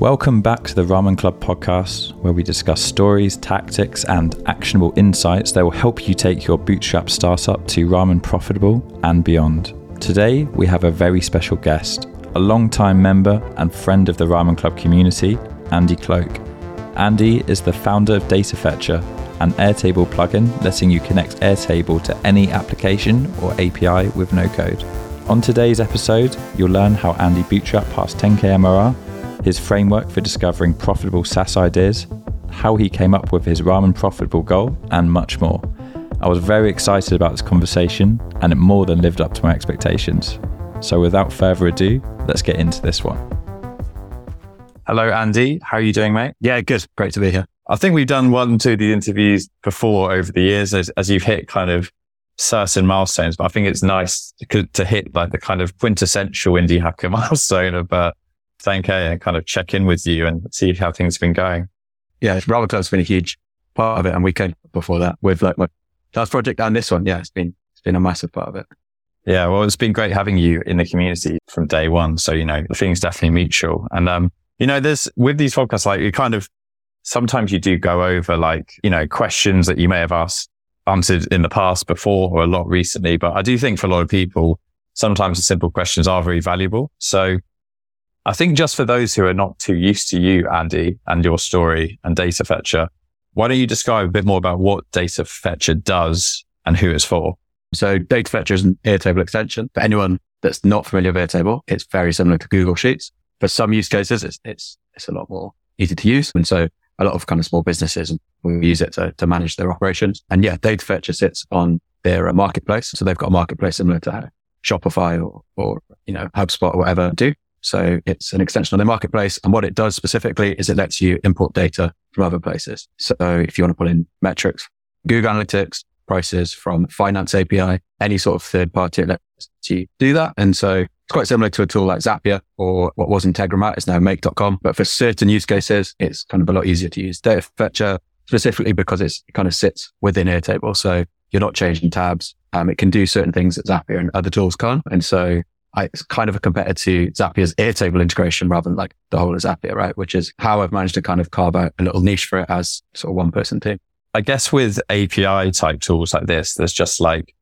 Welcome back to the Ramen Club podcast, where we discuss stories, tactics, and actionable insights that will help you take your bootstrap startup to ramen profitable and beyond. Today, we have a very special guest, a long-time member and friend of the Ramen Club community, Andy Cloke. Andy is the founder of Datafetcher, an Airtable plugin letting you connect Airtable to any application or API with no code. On today's episode, you'll learn how Andy bootstrapped past 10k MRR his framework for discovering profitable SaaS ideas, how he came up with his ramen profitable goal, and much more. I was very excited about this conversation, and it more than lived up to my expectations. So, without further ado, let's get into this one. Hello, Andy. How are you doing, mate? Yeah, good. Great to be here. I think we've done one, two of the interviews before over the years as, as you've hit kind of certain milestones, but I think it's nice to, to hit like the kind of quintessential indie hacker milestone of uh, 10K and kind of check in with you and see how things have been going. Yeah, Ramen Club's been a huge part of it. And we came before that with like my last project and this one. Yeah, it's been, it's been a massive part of it. Yeah. Well, it's been great having you in the community from day one. So, you know, the feeling's definitely mutual. And, um, you know, there's with these podcasts, like you kind of, sometimes you do go over like, you know, questions that you may have asked, answered in the past before or a lot recently. But I do think for a lot of people, sometimes the simple questions are very valuable. So I think just for those who are not too used to you, Andy, and your story and Datafetcher, why don't you describe a bit more about what Datafetcher does and who it's for? So Datafetcher is an Airtable extension. For anyone that's not familiar with Airtable, it's very similar to Google Sheets. For some use cases, it's, it's, it's a lot more easy to use. And so a lot of kind of small businesses will use it to, to manage their operations. And yeah, Datafetcher sits on their uh, marketplace. So they've got a marketplace similar to Shopify or, or, you know, HubSpot or whatever do. So it's an extension of the marketplace. And what it does specifically is it lets you import data from other places. So if you want to pull in metrics, Google Analytics, prices from finance API, any sort of third party, it lets you do that. And so it's quite similar to a tool like Zapier or what was Integromat is now make.com. But for certain use cases, it's kind of a lot easier to use Data Fetcher specifically because it kind of sits within Airtable. So you're not changing tabs. Um, it can do certain things that Zapier and other tools can't. And so I, it's kind of a competitor to Zapier's Airtable integration rather than like the whole of Zapier, right? Which is how I've managed to kind of carve out a little niche for it as sort of one person team. I guess with API type tools like this, there's just like,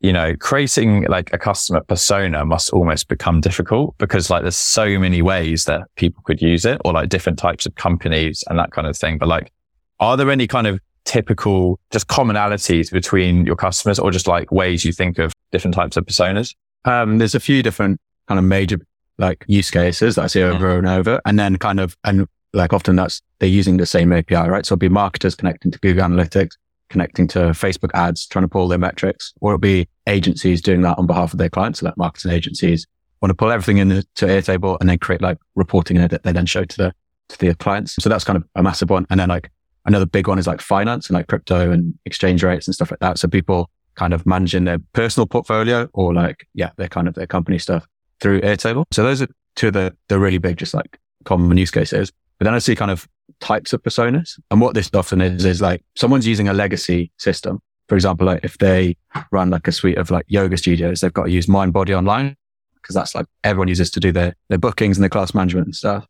you know, creating like a customer persona must almost become difficult because like there's so many ways that people could use it or like different types of companies and that kind of thing. But like, are there any kind of typical just commonalities between your customers or just like ways you think of different types of personas? Um, there's a few different kind of major like use cases that I see over and over. And then kind of, and like often that's, they're using the same API, right? So it'll be marketers connecting to Google Analytics, connecting to Facebook ads, trying to pull their metrics, or it'll be agencies doing that on behalf of their clients. So like marketing agencies want to pull everything into Airtable and then create like reporting in it that they then show to the, to their clients. So that's kind of a massive one. And then like another big one is like finance and like crypto and exchange rates and stuff like that. So people kind of managing their personal portfolio or like, yeah, their kind of their company stuff through Airtable. So those are two of the, the really big, just like common use cases. But then I see kind of types of personas. And what this often is, is like someone's using a legacy system. For example, like if they run like a suite of like yoga studios, they've got to use Mindbody Online because that's like everyone uses to do their, their bookings and their class management and stuff.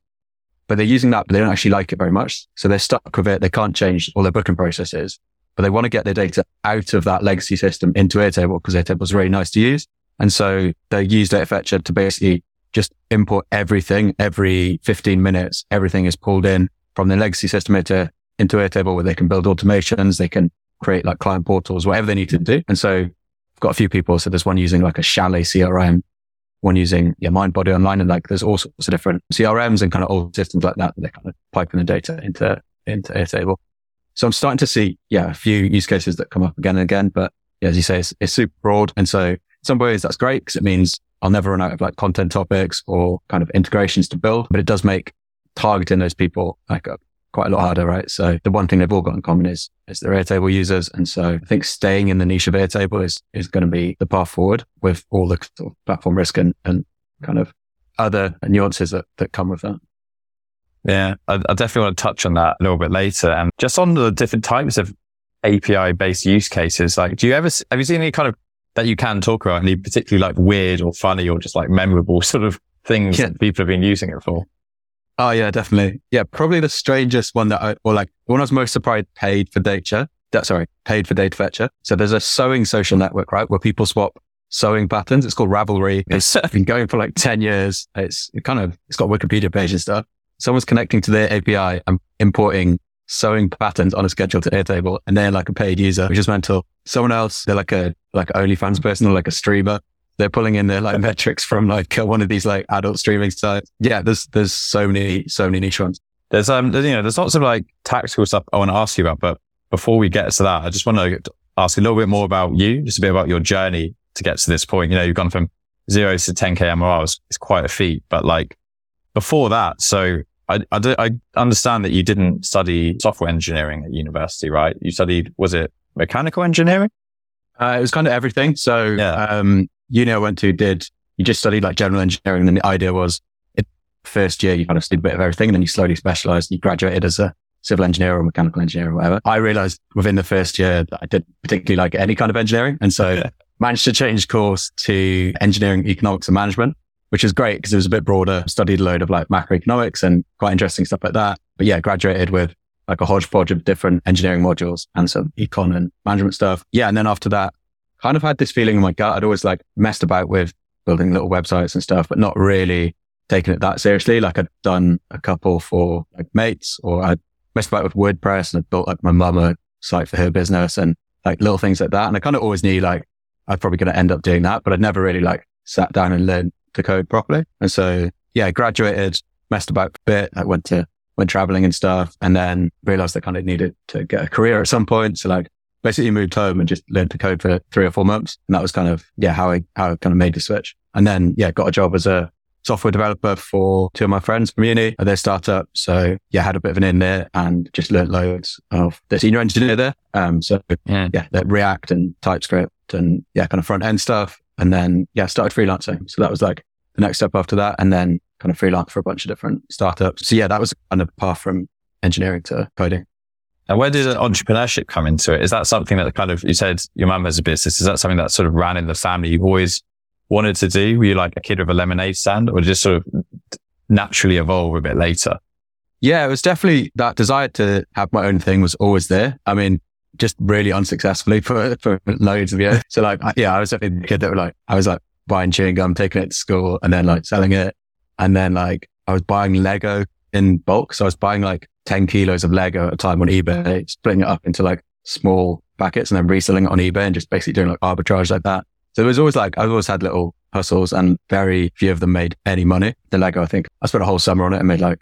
But they're using that, but they don't actually like it very much. So they're stuck with it. They can't change all their booking processes but they want to get their data out of that legacy system into Airtable because Airtable is really nice to use. And so they use Data Fetcher to basically just import everything every 15 minutes. Everything is pulled in from the legacy system into, into Airtable where they can build automations. They can create like client portals, whatever they need to do. And so I've got a few people. So there's one using like a Chalet CRM, one using yeah, Mindbody Online. And like there's all sorts of different CRMs and kind of old systems like that that they're kind of piping the data into, into Airtable. So I'm starting to see, yeah, a few use cases that come up again and again. But as you say, it's, it's super broad. And so in some ways that's great because it means I'll never run out of like content topics or kind of integrations to build, but it does make targeting those people like a, quite a lot harder, right? So the one thing they've all got in common is, is they're Airtable users. And so I think staying in the niche of Airtable is, is going to be the path forward with all the sort of platform risk and, and kind of other nuances that, that come with that. Yeah, I, I, definitely want to touch on that a little bit later. And just on the different types of API based use cases, like, do you ever, have you seen any kind of that you can talk about any particularly like weird or funny or just like memorable sort of things yeah. that people have been using it for? Oh yeah, definitely. Yeah, probably the strangest one that I, or like the one I was most surprised paid for data. That, sorry, paid for data fetcher. So there's a sewing social network, right, where people swap sewing patterns. It's called Ravelry. It's been going for like 10 years. It's it kind of, it's got Wikipedia page and stuff. Someone's connecting to their API and importing sewing patterns on a schedule to Airtable and they're like a paid user, which is mental. Someone else, they're like a, like an OnlyFans person or like a streamer. They're pulling in their like metrics from like one of these like adult streaming sites. Yeah, there's, there's so many, so many niche ones. There's, um, you know, there's lots of like tactical stuff I want to ask you about, but before we get to that, I just want to ask a little bit more about you, just a bit about your journey to get to this point. You know, you've gone from zero to 10k MRR. It's, it's quite a feat, but like before that, so I, I, do, I understand that you didn't study software engineering at university, right? You studied, was it mechanical engineering? Uh, it was kind of everything. So, yeah. um, uni I went to did, you just studied like general engineering. And the idea was it, first year, you kind of studied a bit of everything and then you slowly specialized. You graduated as a civil engineer or mechanical engineer or whatever. I realized within the first year that I didn't particularly like any kind of engineering. And so managed to change course to engineering, economics and management, which is great because it was a bit broader. Studied a load of like macroeconomics and quite interesting stuff like that. But yeah, graduated with like a hodgepodge of different engineering modules and some econ and management stuff. Yeah. And then after that, kind of had this feeling in my gut. I'd always like messed about with building little websites and stuff, but not really taken it that seriously. Like I'd done a couple for like mates or I'd messed about with WordPress and I'd built like my mum a site for her business and like little things like that. And I kind of always knew like I'm probably going to end up doing that, but I'd never really like sat down and learned to code properly. And so yeah, I graduated, messed about a bit. I went to, went traveling and stuff and then realized I kind of needed to get a career at some point. So like basically moved home and just learned to code for three or four months. And that was kind of, yeah, how I, how I kind of made the switch. And then, yeah, got a job as a software developer for two of my friends from uni at their startup. So yeah, had a bit of an in there and just learned loads of the senior engineer there. Um, so yeah, yeah React and TypeScript and yeah, kind of front end stuff. And then yeah, started freelancing. So that was like the next step after that. And then kind of freelance for a bunch of different startups. So yeah, that was kind of path from engineering to coding. And where did entrepreneurship come into it? Is that something that kind of, you said your mum has a business. Is that something that sort of ran in the family? You've always wanted to do? Were you like a kid with a lemonade stand or just sort of naturally evolve a bit later? Yeah, it was definitely that desire to have my own thing was always there. I mean, just really unsuccessfully for, for loads of years. So like, yeah, I was definitely the kid that were like, I was like buying chewing gum, taking it to school and then like selling it. And then like I was buying Lego in bulk. So I was buying like 10 kilos of Lego at a time on eBay, splitting it up into like small packets and then reselling it on eBay and just basically doing like arbitrage like that. So it was always like, I've always had little hustles and very few of them made any money. The Lego, I think I spent a whole summer on it and made like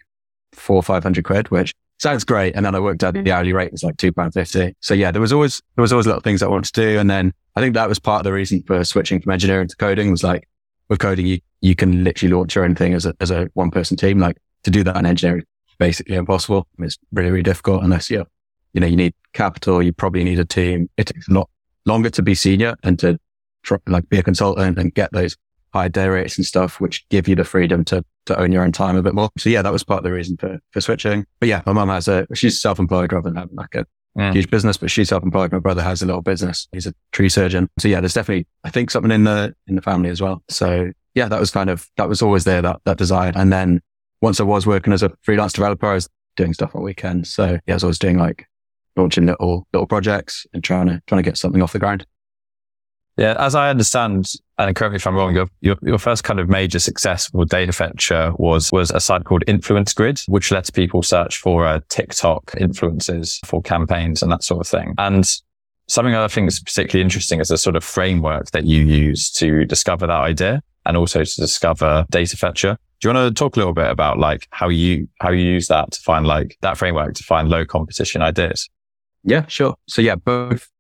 four or 500 quid, which sounds great. And then I worked out the mm. hourly rate was like two pound fifty. So yeah, there was always, there was always little things I wanted to do. And then I think that was part of the reason for switching from engineering to coding was like with coding, you, you can literally launch your own thing as a, as a one person team. Like to do that in engineering, basically impossible. It's really, really difficult unless you, you know, you need capital. You probably need a team. It takes a lot longer to be senior and to try, like be a consultant and get those high day rates and stuff, which give you the freedom to, to own your own time a bit more. So yeah, that was part of the reason for, for switching. But yeah, my mum has a, she's self-employed rather than having like a yeah. huge business, but she's self-employed. My brother has a little business. He's a tree surgeon. So yeah, there's definitely, I think something in the, in the family as well. So yeah, that was kind of, that was always there, that, that desire. And then once I was working as a freelance developer, I was doing stuff on weekends. So yeah, I was always doing like launching little, little projects and trying to, trying to get something off the ground. Yeah, as I understand, and correct me if I'm wrong, your, your, first kind of major success for Datafetcher was was a site called Influence Grid, which lets people search for uh, TikTok influences for campaigns and that sort of thing. And something I think is particularly interesting is the sort of framework that you use to discover that idea and also to discover data fetcher. Do you want to talk a little bit about like how you how you use that to find like that framework to find low competition ideas? Yeah, sure. So yeah, both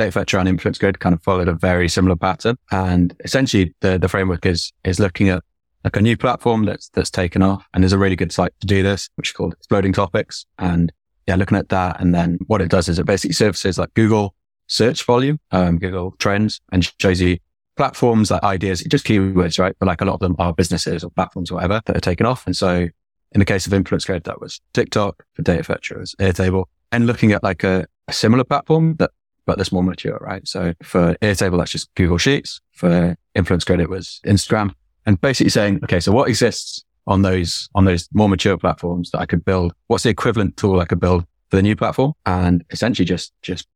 Datafetcher and Influence Grid kind of followed a very similar pattern. And essentially the, the framework is, is looking at like a new platform that's, that's taken off. And there's a really good site to do this, which is called Exploding Topics. And yeah, looking at that. And then what it does is it basically services like Google search volume, um, Google trends and shows you platforms like ideas, just keywords, right? But like a lot of them are businesses or platforms or whatever that are taken off. And so in the case of Influence Grid, that was TikTok for Datafetcher was Airtable and looking at like a, a similar platform that but that's more mature, right? So for Airtable, that's just Google Sheets. For Influence Grid was Instagram. And basically saying, okay, so what exists on those, on those more mature platforms that I could build. What's the equivalent tool I could build for the new platform? And essentially just, just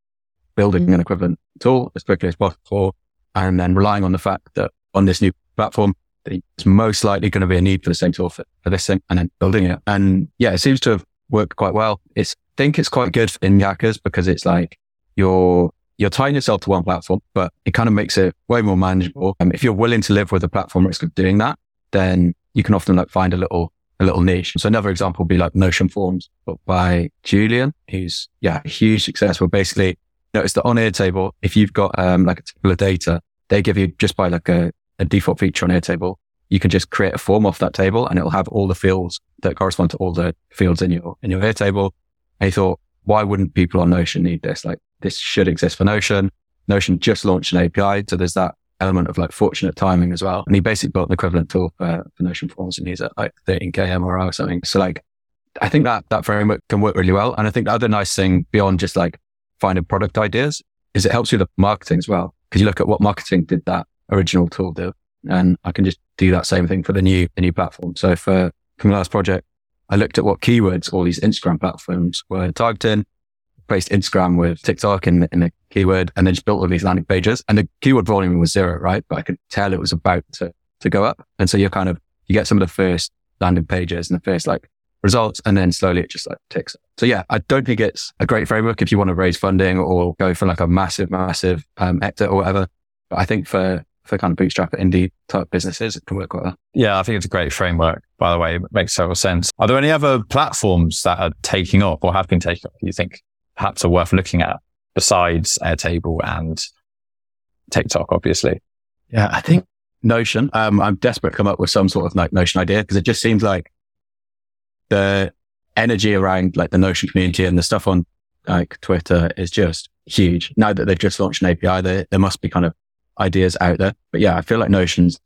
building an equivalent tool as quickly as possible. And then relying on the fact that on this new platform, it's most likely going to be a need for the same tool for, for this thing and then building it. And yeah, it seems to have worked quite well. It's, I think it's quite good indie hackers because it's like you're, you're tying yourself to one platform, but it kind of makes it way more manageable. Um, if you're willing to live with the platform risk of doing that, then you can often like find a little, a little niche. So another example would be like Notion Forms, but by Julian, who's, yeah, a huge success. Well, basically notice that on Airtable, if you've got, um, like a table of data, they give you just by like a, a default feature on Airtable, you can just create a form off that table and it'll have all the fields that correspond to all the fields in your, in your Airtable. And he thought, why wouldn't people on Notion need this? Like this should exist for Notion. Notion just launched an API. So there's that element of like fortunate timing as well. And he basically built an equivalent tool for, for Notion forms and he's at like 13k MRR or something. So like, I think that that framework can work really well. And I think the other nice thing beyond just like finding product ideas is it helps you with marketing as well. Cause you look at what marketing did that original tool do. And I can just do that same thing for the new, the new platform. So for, from my last project, I looked at what keywords all these Instagram platforms were targeting, placed Instagram with TikTok in, in a keyword and then just built all these landing pages and the keyword volume was zero, right? But I could tell it was about to, to go up. And so you're kind of, you get some of the first landing pages and the first like results and then slowly it just like ticks. So yeah, I don't think it's a great framework if you want to raise funding or go for like a massive, massive um, or whatever. But I think for for kind of bootstrap indie type businesses, it can work well. Yeah, I think it's a great framework. By the way, it makes total sense. Are there any other platforms that are taking off or have been taking off? You think perhaps are worth looking at besides Airtable and TikTok, obviously? Yeah, I think Notion. Um, I'm desperate to come up with some sort of like Notion idea because it just seems like the energy around like the Notion community and the stuff on like Twitter is just huge. Now that they've just launched an API, there, there must be kind of ideas out there. But yeah, I feel like Notion's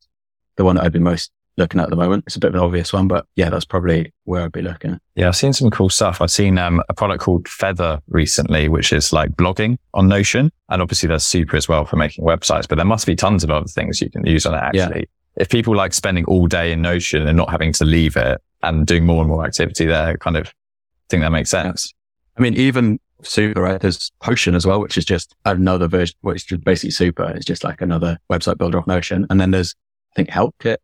the one that I'd be most looking at the moment. It's a bit of an obvious one, but yeah, that's probably where I'd be looking. Yeah, I've seen some cool stuff. I've seen um, a product called Feather recently, which is like blogging on Notion. And obviously that's super as well for making websites, but there must be tons of other things you can use on it actually. Yeah. If people like spending all day in Notion and not having to leave it and doing more and more activity there, kind of think that makes sense. I mean, even Super, right? There's Potion as well, which is just another version, which is basically Super. It's just like another website builder of Notion. And then there's, I think, HelpKit, I think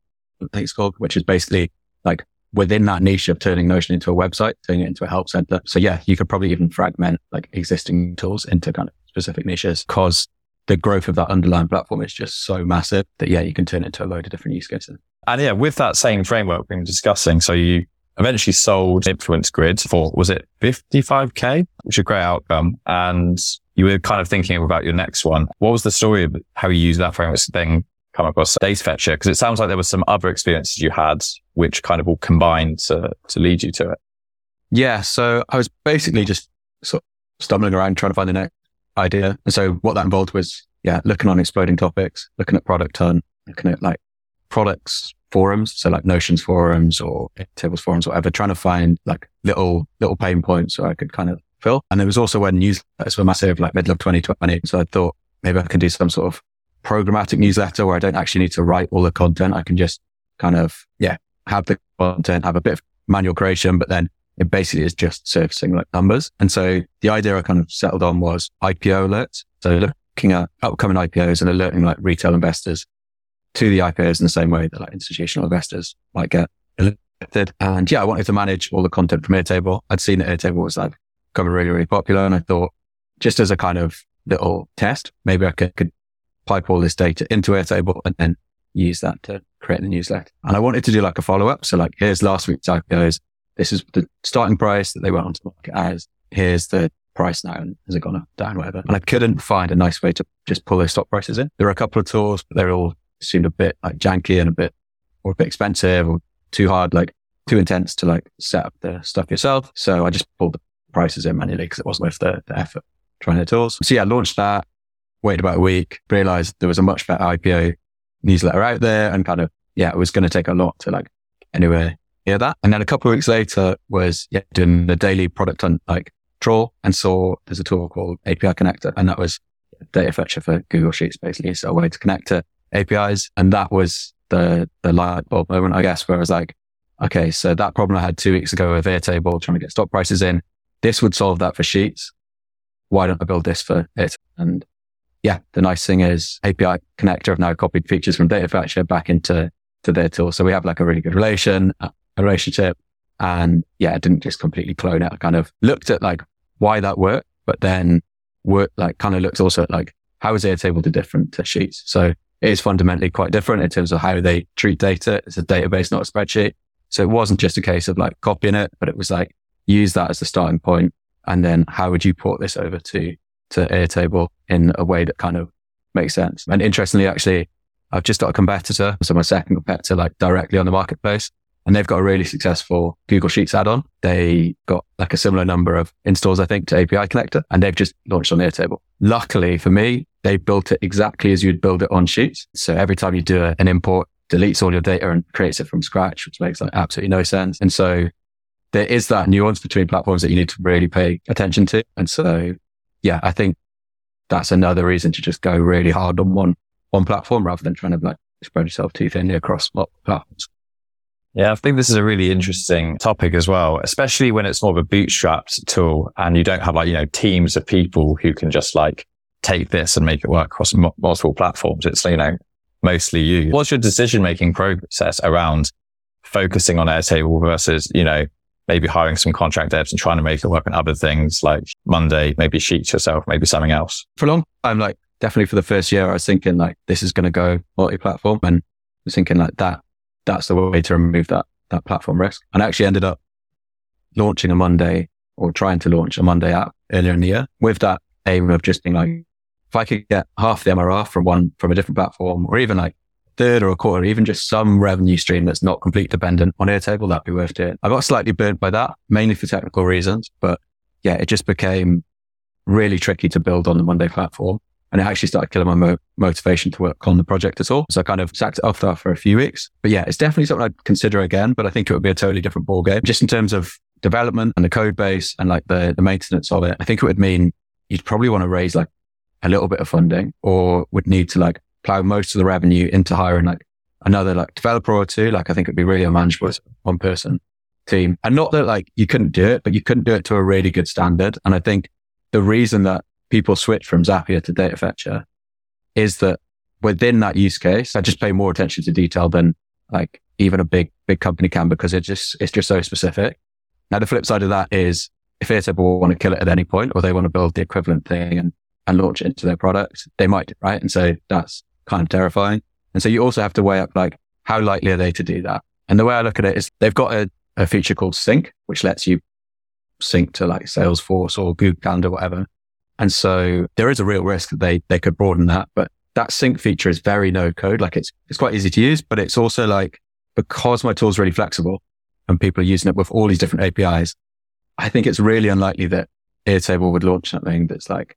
it's called, which is basically like within that niche of turning Notion into a website, turning it into a help center. So yeah, you could probably even fragment like existing tools into kind of specific niches because the growth of that underlying platform is just so massive that yeah, you can turn it into a load of different use cases. And yeah, with that same framework we've been discussing, so you eventually sold Influence Grid for, was it 55K, which is a great outcome. And you were kind of thinking about your next one. What was the story of how you used that framework thing come across Datafetcher? Because it sounds like there were some other experiences you had which kind of all combined to, to lead you to it. Yeah. So I was basically just sort of stumbling around trying to find the next idea. And so what that involved was, yeah, looking on exploding topics, looking at Product Hunt, looking at like products forums. So like Notions forums or tables forums, or whatever, trying to find like little, little pain points so I could kind of fill. And it was also when newsletters were massive, like middle of 2020. So I thought maybe I can do some sort of programmatic newsletter where I don't actually need to write all the content. I can just kind of, yeah, have the content, have a bit of manual creation, but then it basically is just surfacing like numbers. And so the idea I kind of settled on was IPO alerts. So looking at upcoming IPOs and alerting like retail investors to the IPOs in the same way that like institutional investors might get alerted. And yeah, I wanted to manage all the content from Airtable. I'd seen that Airtable was like becoming really, really popular. And I thought just as a kind of little test, maybe I could, could pipe all this data into Airtable and then use that to create the newsletter. And I wanted to do like a follow up. So like, here's last week's IPOs. This is the starting price that they went onto the market as. Here's the price now and has it gone up, down, whatever. And I couldn't find a nice way to just pull those stock prices in. There are a couple of tools, but they're all seemed a bit like janky and a bit or a bit expensive or too hard, like too intense to like set up the stuff yourself. So I just pulled the prices in manually because it wasn't worth the, the effort trying the tools. So yeah, I launched that, waited about a week, realized there was a much better IPO newsletter out there and kind of, yeah, it was going to take a lot to like anyway, near that. And then a couple of weeks later was yeah, doing the daily product hunt like troll and saw there's a tool called API connector and that was data fetcher for Google Sheets basically. So a way to connect to APIs. And that was the, the light bulb moment, I guess, where I was like, okay, so that problem I had two weeks ago with Airtable trying to get stock prices in, this would solve that for Sheets. Why don't I build this for it? And yeah, the nice thing is API connector have now copied features from Datafetcher back into to their tool. So we have like a really good relation, uh, a relationship. And yeah, I didn't just completely clone it. I kind of looked at like why that worked, but then work like kind of looked also at like how is Airtable different to Sheets? So it is fundamentally quite different in terms of how they treat data. It's a database, not a spreadsheet. So it wasn't just a case of like copying it, but it was like use that as the starting point, And then how would you port this over to, to Airtable in a way that kind of makes sense? And interestingly, actually, I've just got a competitor. So my second competitor, like directly on the marketplace and they've got a really successful Google Sheets add-on. They got like a similar number of installs, I think, to API connector and they've just launched on Airtable. Luckily for me, they built it exactly as you'd build it on Sheets. So every time you do an import, deletes all your data and creates it from scratch, which makes like absolutely no sense. And so there is that nuance between platforms that you need to really pay attention to. And so, yeah, I think that's another reason to just go really hard on one, one platform rather than trying to like spread yourself too thinly across platforms. Yeah, I think this is a really interesting topic as well, especially when it's more of a bootstrapped tool and you don't have like, you know, teams of people who can just like take this and make it work across m- multiple platforms. It's, you know, mostly you. What's your decision making process around focusing on Airtable versus, you know, maybe hiring some contract devs and trying to make it work on other things like Monday, maybe Sheets yourself, maybe something else? For a long time, like definitely for the first year, I was thinking like this is going to go multi-platform and I was thinking like that, that's the way to remove that, that platform risk. And I actually ended up launching a Monday or trying to launch a Monday app earlier in the year with that aim of just being like, if I could get half the MRR from one, from a different platform or even like third or a quarter, even just some revenue stream that's not completely dependent on Airtable, that'd be worth it. I got slightly burnt by that, mainly for technical reasons, but yeah, it just became really tricky to build on the Monday platform. And it actually started killing my mo- motivation to work on the project at all. So I kind of sacked it off there for a few weeks. But yeah, it's definitely something I'd consider again, but I think it would be a totally different ballgame. Just in terms of development and the code base and like the, the maintenance of it, I think it would mean you'd probably want to raise like a little bit of funding or would need to like plow most of the revenue into hiring like another like developer or two. Like I think it'd be really unmanageable as one person team. And not that like you couldn't do it, but you couldn't do it to a really good standard. And I think the reason that people switch from Zapier to Datafetcher is that within that use case, I just pay more attention to detail than like even a big, big company can because it just, it's just so specific. Now the flip side of that is if Airtable want to kill it at any point or they want to build the equivalent thing and, and launch it into their product, they might, right? And so that's kind of terrifying. And so you also have to weigh up like how likely are they to do that? And the way I look at it is they've got a, a feature called sync, which lets you sync to like Salesforce or Google Calendar, whatever. And so there is a real risk that they, they could broaden that, but that sync feature is very no code. Like it's, it's quite easy to use, but it's also like because my tool is really flexible and people are using it with all these different APIs, I think it's really unlikely that Airtable would launch something that's like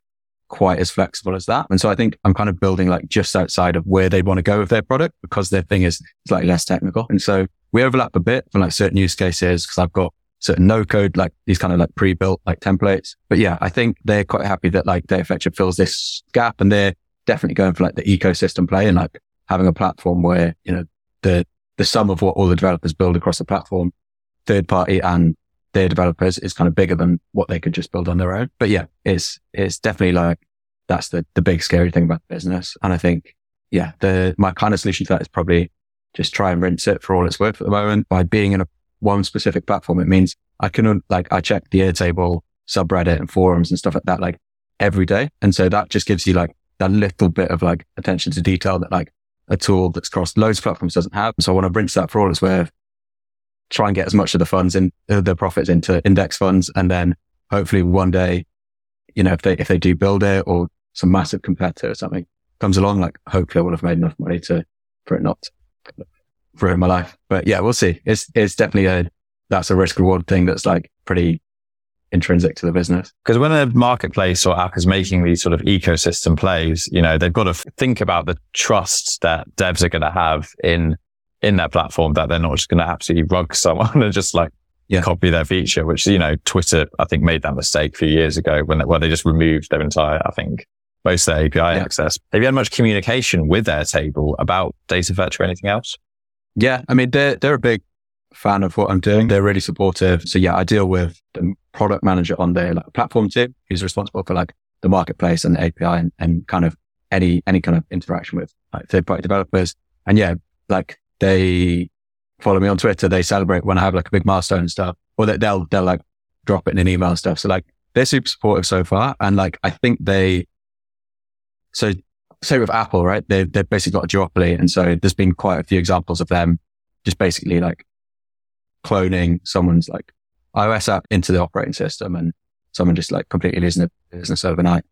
quite as flexible as that. And so I think I'm kind of building like just outside of where they want to go with their product because their thing is slightly less technical. And so we overlap a bit for like certain use cases because I've got certain no code, like these kind of like pre-built like templates. But yeah, I think they're quite happy that like Datafetcher fills this gap and they're definitely going for like the ecosystem play and like having a platform where, you know, the, the sum of what all the developers build across the platform, third party and their developers is kind of bigger than what they could just build on their own. But yeah, it's, it's definitely like, that's the, the big scary thing about the business. And I think, yeah, the, my kind of solution to that is probably just try and rinse it for all it's worth at the moment by being in a one specific platform. It means I can, like, I check the Airtable subreddit and forums and stuff like that, like every day. And so that just gives you like that little bit of like attention to detail that like a tool that's crossed loads of platforms doesn't have. So I want to rinse that for all it's worth try and get as much of the funds in uh, the profits into index funds. And then hopefully one day, you know, if they, if they do build it or some massive competitor or something comes along, like hopefully I will have made enough money to, for it not to ruin my life. But yeah, we'll see. It's, it's definitely a, that's a risk reward thing that's like pretty intrinsic to the business. Because when a marketplace or app is making these sort of ecosystem plays, you know, they've got to think about the trust that devs are going to have in in that platform that they're not just going to absolutely rug someone and just like yeah. copy their feature, which, you know, Twitter, I think made that mistake a few years ago when they, where they just removed their entire, I think, most of their API yeah. access. Have you had much communication with Airtable about Datafetcher or anything else? Yeah. I mean, they're, they're a big fan of what I'm doing. They're really supportive. So yeah, I deal with the product manager on their like, platform team who's responsible for like the marketplace and the API and, and kind of any, any kind of interaction with like third party developers. And yeah, like they follow me on Twitter. They celebrate when I have like a big milestone and stuff, or that they'll, they'll like drop it in an email and stuff. So like they're super supportive so far. And like, I think they, so say with Apple, right? They've, they've basically got a duopoly. And so there's been quite a few examples of them just basically like cloning someone's like iOS app into the operating system and someone just like completely losing their business overnight.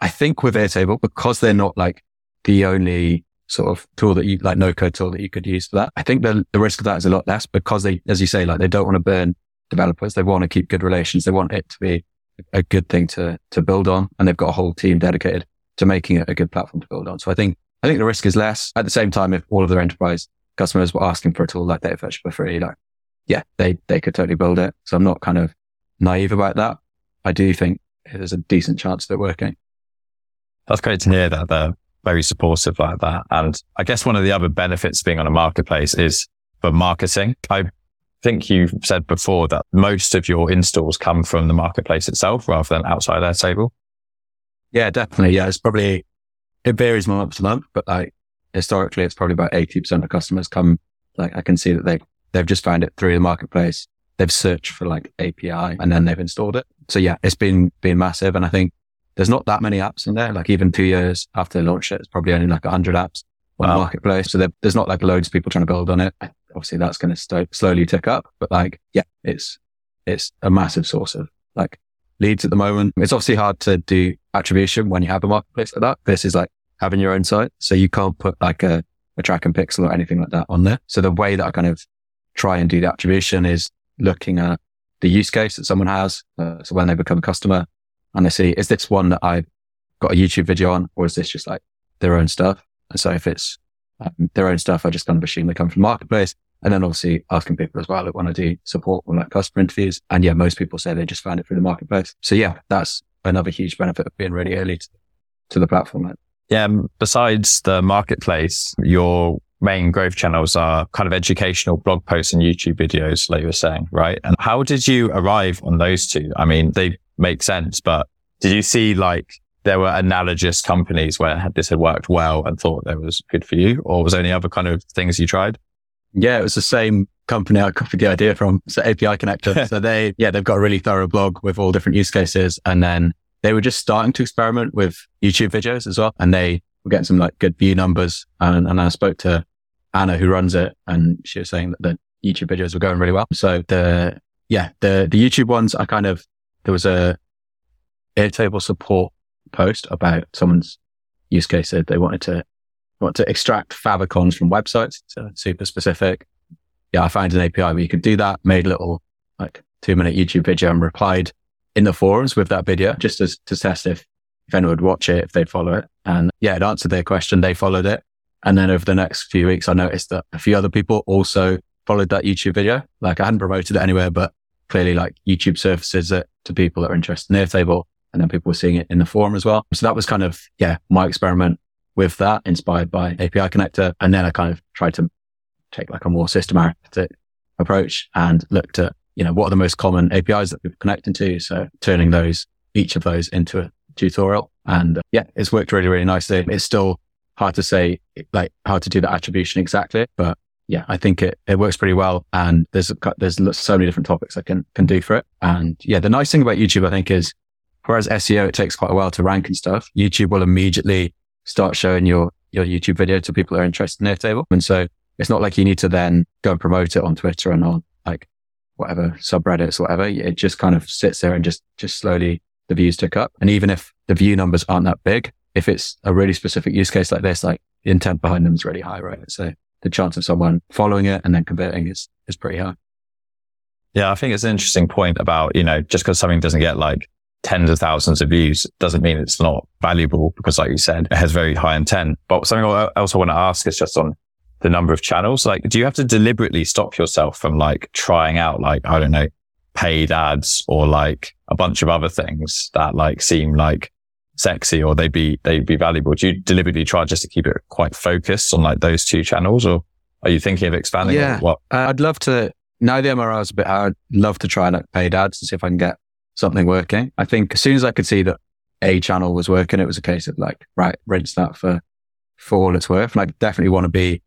I think with Airtable, because they're not like the only sort of tool that you like no code tool that you could use for that. I think the, the risk of that is a lot less because they, as you say, like they don't want to burn developers. They want to keep good relations. They want it to be a good thing to, to build on. And they've got a whole team dedicated to making it a good platform to build on. So I think, I think the risk is less. At the same time, if all of their enterprise customers were asking for a tool like Datafetch for free, like, yeah, they, they could totally build it. So I'm not kind of naive about that. I do think there's a decent chance of it working. That's great to hear that they're very supportive like that. And I guess one of the other benefits being on a marketplace is for marketing. I think you said before that most of your installs come from the marketplace itself rather than outside Airtable. Yeah, definitely. Yeah, it's probably, it varies month to month, but like historically, it's probably about 80% of customers come, like I can see that they, they've just found it through the marketplace. They've searched for like API and then they've installed it. So yeah, it's been, been massive. And I think there's not that many apps in there. Like even two years after they launched it, it's probably only like hundred apps on wow. the marketplace. So there, there's not like loads of people trying to build on it. Obviously that's going to st- slowly tick up, but like, yeah, it's, it's a massive source of like leads at the moment. It's obviously hard to do attribution when you have a marketplace like that. This is like having your own site. So you can't put like a, a tracking pixel or anything like that on there. So the way that I kind of try and do the attribution is looking at the use case that someone has. Uh, so when they become a customer and they see, is this one that I've got a YouTube video on or is this just like their own stuff? And so if it's um, their own stuff, I just kind of assume they come from marketplace. And then obviously asking people as well, like when I do support or like customer interviews. And yeah, most people say they just found it through the marketplace. So yeah, that's another huge benefit of being really early to, to the platform. Yeah. Besides the marketplace, your main growth channels are kind of educational blog posts and YouTube videos, like you were saying, right? And how did you arrive on those two? I mean, they make sense, but did you see like there were analogous companies where this had worked well and thought that was good for you? Or was there any other kind of things you tried? Yeah, it was the same company I copied the idea from. So API connector. so they, yeah, they've got a really thorough blog with all different use cases. And then they were just starting to experiment with YouTube videos as well. And they were getting some like good view numbers. And, and I spoke to Anna who runs it and she was saying that the YouTube videos were going really well. So the, yeah, the, the YouTube ones I kind of, there was a Airtable support post about someone's use case that they wanted to want to extract favicons from websites. So super specific. Yeah, I found an API where you could do that, made a little like two minute YouTube video and replied in the forums with that video just as, to test if, if anyone would watch it, if they'd follow it. And yeah, it answered their question. They followed it. And then over the next few weeks, I noticed that a few other people also followed that YouTube video. Like I hadn't promoted it anywhere, but clearly like YouTube surfaces it to people that are interested in Airtable. And then people were seeing it in the forum as well. So that was kind of, yeah, my experiment with that inspired by API connector. And then I kind of tried to take like a more systematic approach and looked at, you know, what are the most common APIs that people connecting to? So turning those, each of those into a tutorial. And uh, yeah, it's worked really, really nicely. It's still hard to say like how to do the attribution exactly, but yeah, I think it, it works pretty well. And there's, there's so many different topics I can, can do for it. And yeah, the nice thing about YouTube, I think is whereas SEO, it takes quite a while to rank and stuff. YouTube will immediately start showing your, your YouTube video to people who are interested in Airtable. And so it's not like you need to then go and promote it on Twitter and on like whatever subreddits whatever. It just kind of sits there and just, just slowly the views tick up. And even if the view numbers aren't that big, if it's a really specific use case like this, like the intent behind them is really high, right? So the chance of someone following it and then converting is, is pretty high. Yeah, I think it's an interesting point about, you know, just because something doesn't get like tens of thousands of views doesn't mean it's not valuable because like you said, it has very high intent. But something else I want to ask is just on the number of channels. Like, do you have to deliberately stop yourself from like trying out like, I don't know, paid ads or like a bunch of other things that like seem like sexy or they'd be, they'd be valuable? Do you deliberately try just to keep it quite focused on like those two channels or are you thinking of expanding? Yeah. What? Uh, I'd love to now the MRR is a bit hard. I'd love to try like paid ads and see if I can get something working. I think as soon as I could see that a channel was working, it was a case of like, right, rinse that for, for all it's worth. And I definitely want to be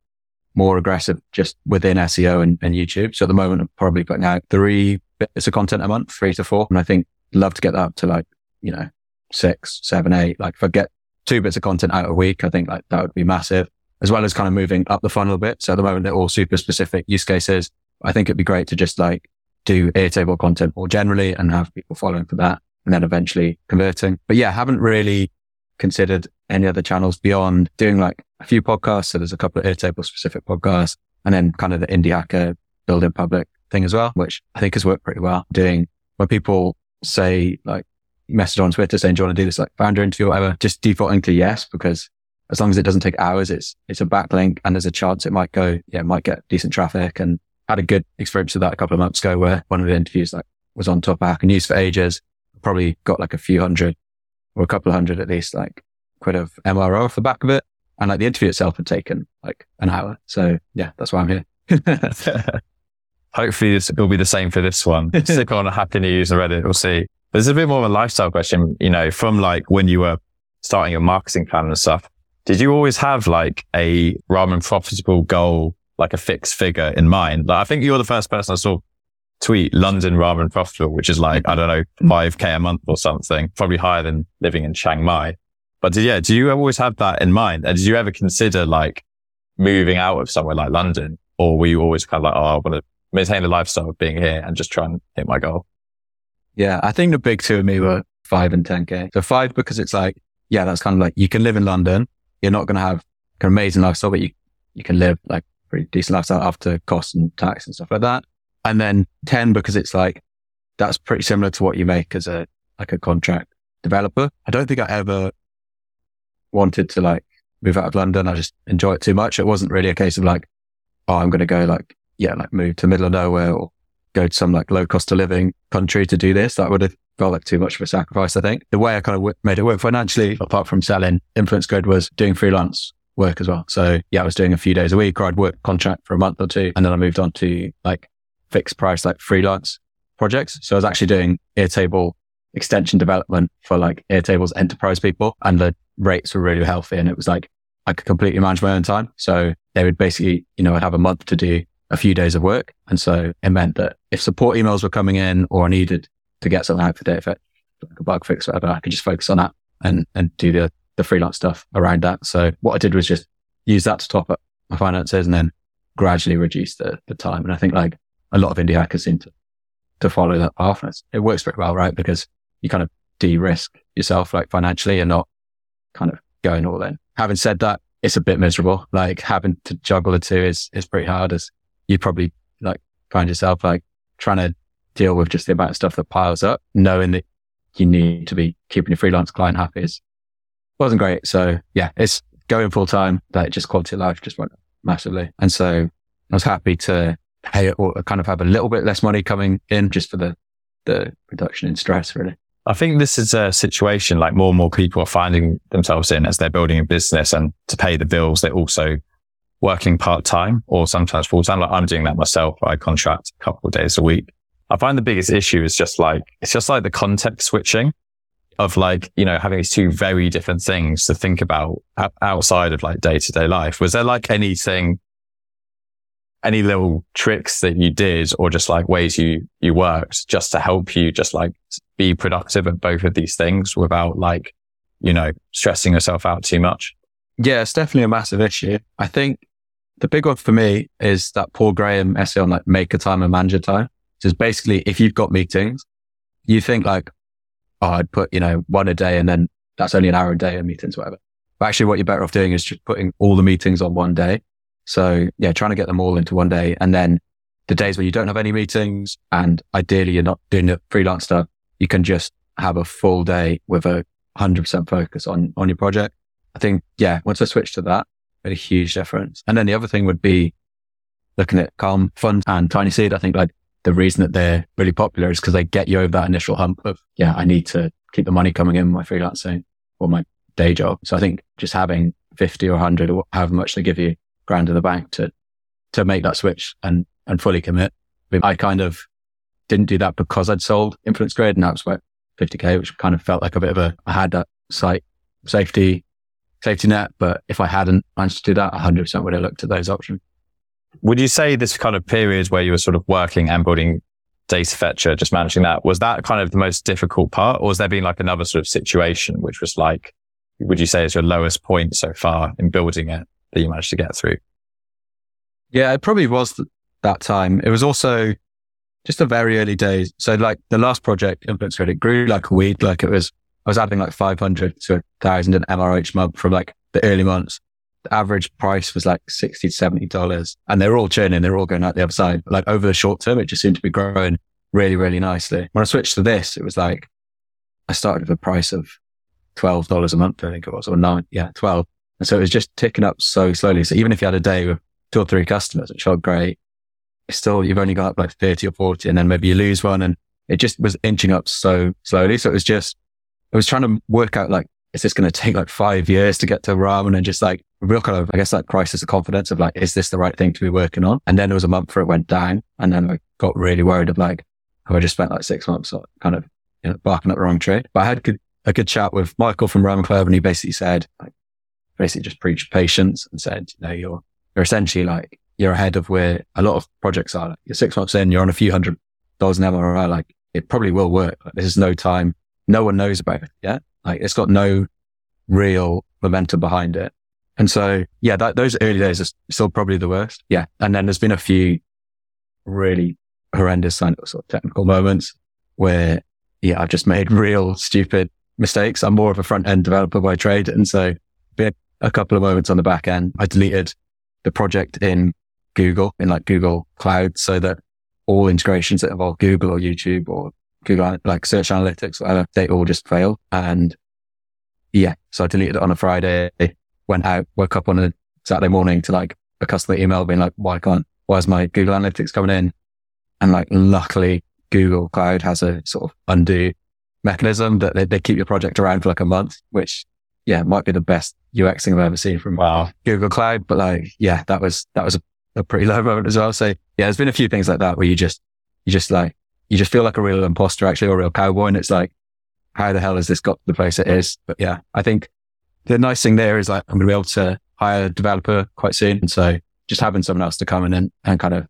more aggressive just within SEO and, and YouTube. So at the moment, I'm probably putting out three bits of content a month, three to four. And I think love to get that up to like, you know, six, seven, eight. Like if I get two bits of content out a week, I think like that would be massive as well as kind of moving up the funnel a bit. So at the moment, they're all super specific use cases. I think it'd be great to just like do Airtable content more generally and have people following for that and then eventually converting. But yeah, haven't really considered any other channels beyond doing like a few podcasts. So there's a couple of Airtable specific podcasts and then kind of the indie hacker building public thing as well, which I think has worked pretty well doing when people say like message on Twitter saying, do you want to do this like founder interview or whatever? Just defaulting to yes, because as long as it doesn't take hours, it's, it's a backlink and there's a chance it might go, yeah, it might get decent traffic and had a good experience with that a couple of months ago where one of the interviews like was on top of Hacker News for ages. Probably got like a few hundred or a couple of hundred at least, like quid of MRR off the back of it. And like the interview itself had taken like an hour. So yeah, that's why I'm here. Hopefully this will be the same for this one. Stick on a Hacker News and Reddit. We'll see. There's a bit more of a lifestyle question, you know, from like when you were starting your marketing plan and stuff. Did you always have like a ramen profitable goal, like a fixed figure in mind? Like, I think you're the first person I saw tweet London ramen profitable, which is like, I don't know, 5k a month or something, probably higher than living in Chiang Mai. But yeah, do you always have that in mind? And did you ever consider like moving out of somewhere like London? Or were you always kind of like, oh, I want to maintain the lifestyle of being here and just try and hit my goal? Yeah, I think the big two of me were five and 10k. So five, because it's like, yeah, that's kind of like you can live in London. You're not going to have an amazing lifestyle, but you, you can live like pretty decent lifestyle after costs and tax and stuff like that. And then 10, because it's like, that's pretty similar to what you make as a, like a contract developer. I don't think I ever wanted to like move out of London. I just enjoy it too much. It wasn't really a case of like, oh, I'm going to go like, yeah, like move to the middle of nowhere or go to some like low cost of living country to do this. That would have felt like too much of a sacrifice. I think the way I kind of w- made it work financially, apart from selling influence grid was doing freelance work as well. So yeah, I was doing a few days a week or I'd work contract for a month or two. And then I moved on to like fixed price, like freelance projects. So I was actually doing Airtable extension development for like Airtable's enterprise people and the rates were really healthy. And it was like, I could completely manage my own time. So they would basically, you know, I'd have a month to do a few days of work. And so it meant that if support emails were coming in or I needed to get something out for data, like a bug fix, whatever, I could just focus on that and, and do the, the freelance stuff around that. So what I did was just use that to top up my finances and then gradually reduce the, the time. And I think like a lot of indie hackers seem to, to follow that path. And it works pretty well, right? Because you kind of de-risk yourself like financially and not kind of going all in. Having said that, it's a bit miserable. Like having to juggle the two is, is pretty hard as you probably like find yourself like trying to deal with just the amount of stuff that piles up, knowing that you need to be keeping your freelance client happy is wasn't great. So yeah, it's going full time, that just quality of life just went massively. And so I was happy to pay or kind of have a little bit less money coming in just for the, the reduction in stress really. I think this is a situation like more and more people are finding themselves in as they're building a business and to pay the bills, they're also working part time or sometimes full time. Like I'm doing that myself. I contract a couple of days a week. I find the biggest issue is just like, it's just like the context switching of like, you know, having these two very different things to think about outside of like day to day life. Was there like anything, any little tricks that you did or just like ways you, you worked just to help you just like be productive at both of these things without like, you know, stressing yourself out too much? Yeah, it's definitely a massive issue. I think the big one for me is that Paul Graham essay on like maker time and manager time. So it's basically if you've got meetings, you think like, oh, I'd put, you know, one a day and then that's only an hour a day of meetings, whatever. But actually what you're better off doing is just putting all the meetings on one day. So yeah, trying to get them all into one day. And then the days where you don't have any meetings and ideally you're not doing the freelance stuff, you can just have a full day with a hundred percent focus on, on your project. I think, yeah, once I switched to that, made a huge difference. And then the other thing would be looking at Calm Fund and Tiny Seed. I think like the reason that they're really popular is because they get you over that initial hump of, yeah, I need to keep the money coming in my freelancing or my day job. So I think just having 50 or 100 or however much they give you grand in the bank to, to make that switch and, and fully commit I kind of didn't do that because I'd sold Influence Grid and that was about 50k, which kind of felt like a bit of a, I had that site safety, safety net. But if I hadn't managed to do that, 100% would have looked at those options. Would you say this kind of period where you were sort of working and building data fetcher, just managing that, was that kind of the most difficult part? Or has there been like another sort of situation which was like, would you say is your lowest point so far in building it that you managed to get through? Yeah, it probably was th- that time. It was also just the very early days. So like the last project, Influence Grid, grew like a weed. Like it was, I was adding like 500 to a thousand in each month from like the early months. The average price was like 60 to 70 dollars and they're all churning. They're all going out the other side. But like over the short term, it just seemed to be growing really, really nicely. When I switched to this, it was like, I started with a price of $12 a month, I think it was, or nine. Yeah, 12. And so it was just ticking up so slowly. So even if you had a day with two or three customers, it felt great. Still, you've only got up like 30 or 40 and then maybe you lose one and it just was inching up so slowly. So it was just, I was trying to work out like, is this going to take like five years to get to ramen and then just like real kind of, I guess that crisis of confidence of like, is this the right thing to be working on? And then there was a month where it went down and then I got really worried of like, have I just spent like six months kind of you know, barking up the wrong tree? But I had good, a good chat with Michael from Ramen Club and he basically said, like, basically just preached patience and said, you know, you're, you're essentially like, you're ahead of where a lot of projects are. Like, you're six months in, you're on a few hundred dollars an MRR. Like it probably will work. Like, there's no time. No one knows about it yet. Like it's got no real momentum behind it. And so, yeah, that, those early days are still probably the worst. Yeah. And then there's been a few really horrendous sort of technical moments where, yeah, I've just made real stupid mistakes. I'm more of a front end developer by trade. And so been a couple of moments on the back end. I deleted the project in Google, in like Google Cloud, so that all integrations that involve Google or YouTube or Google, like search analytics, whatever, they all just fail. And yeah, so I deleted it on a Friday, went out, woke up on a Saturday morning to like a customer email being like, why can't, why is my Google Analytics coming in? And like, luckily Google Cloud has a sort of undo mechanism that they, they keep your project around for like a month, which yeah, might be the best UX thing I've ever seen from wow. Google Cloud. But like, yeah, that was, that was a, a pretty low moment as well. So yeah, there's been a few things like that where you just, you just like, you just feel like a real imposter actually, or a real cowboy. And it's like, how the hell has this got to the place it is? But yeah, I think the nice thing there is like, I'm going to be able to hire a developer quite soon. And so just having someone else to come in and, and kind of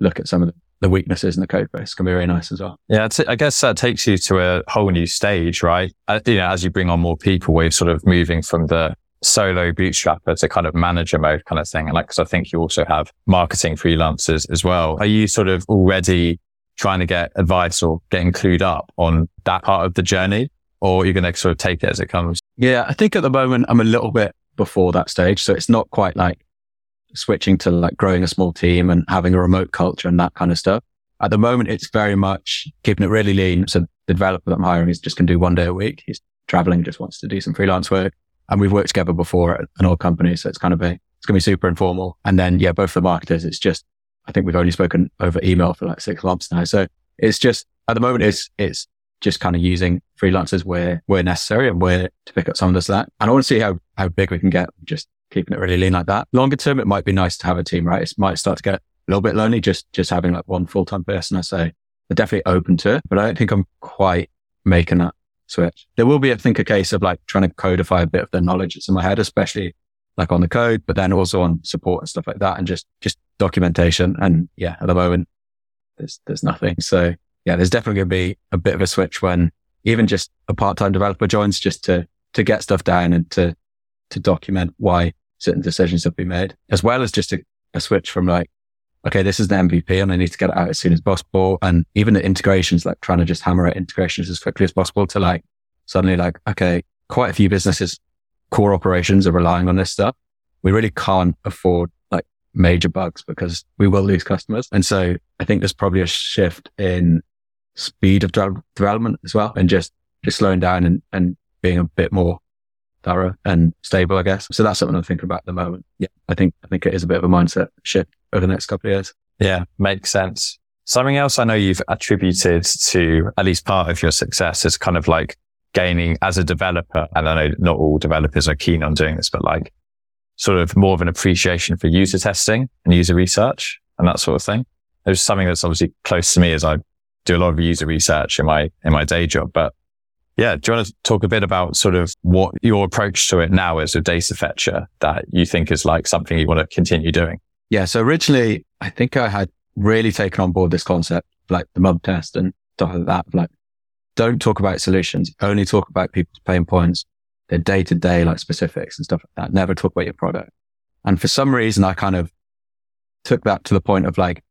look at some of the the weaknesses in the code base can be very nice as well. Yeah, I guess that takes you to a whole new stage, right? Uh, you know, as you bring on more people, we're sort of moving from the solo bootstrapper to kind of manager mode kind of thing. And like, cause I think you also have marketing freelancers as well. Are you sort of already trying to get advice or getting clued up on that part of the journey? Or you're going to sort of take it as it comes? Yeah, I think at the moment I'm a little bit before that stage. So it's not quite like switching to like growing a small team and having a remote culture and that kind of stuff. At the moment, it's very much keeping it really lean. So the developer that I'm hiring is just going to do one day a week. He's traveling, just wants to do some freelance work. And we've worked together before at an old company. So it's kind of a, it's going to be super informal. And then, yeah, both the marketers, it's just, I think we've only spoken over email for like six months now. So it's just, at the moment, it's, it's just kind of using freelancers where, where necessary and where to pick up some of the slack. And I want to see how, how big we can get just keeping it really lean like that. Longer term, it might be nice to have a team, right? It might start to get a little bit lonely just, just having like one full time person. I say they're definitely open to it, but I don't think I'm quite making that switch. There will be, I think, a case of like trying to codify a bit of the knowledge that's in my head, especially like on the code, but then also on support and stuff like that and just, just documentation. And yeah, at the moment, there's, there's nothing. So yeah, there's definitely going to be a bit of a switch when even just a part-time developer joins just to, to get stuff down and to, to document why certain decisions have been made, as well as just a, a switch from like, okay, this is the MVP and I need to get it out as soon as possible. And even the integrations, like trying to just hammer out integrations as quickly as possible to like suddenly like, okay, quite a few businesses, core operations are relying on this stuff. We really can't afford like major bugs because we will lose customers. And so I think there's probably a shift in speed of de- development as well and just, just slowing down and, and being a bit more thorough and stable, I guess. So that's something I'm thinking about at the moment. Yeah, I think I think it is a bit of a mindset shift over the next couple of years. Yeah, makes sense. Something else I know you've attributed to at least part of your success is kind of like gaining as a developer. And I know not all developers are keen on doing this, but like sort of more of an appreciation for user testing and user research and that sort of thing. There's something that's obviously close to me as I do a lot of user research in my, in my day job. But yeah, do you want to talk a bit about sort of what your approach to it now is a data fetcher that you think is like something you want to continue doing? Yeah. So originally, I think I had really taken on board this concept, like the Mom Test and stuff like that. Like, don't talk about solutions, only talk about people's pain points, their day to day, like specifics and stuff like that. Never talk about your product. And for some reason, I kind of took that to the point of like,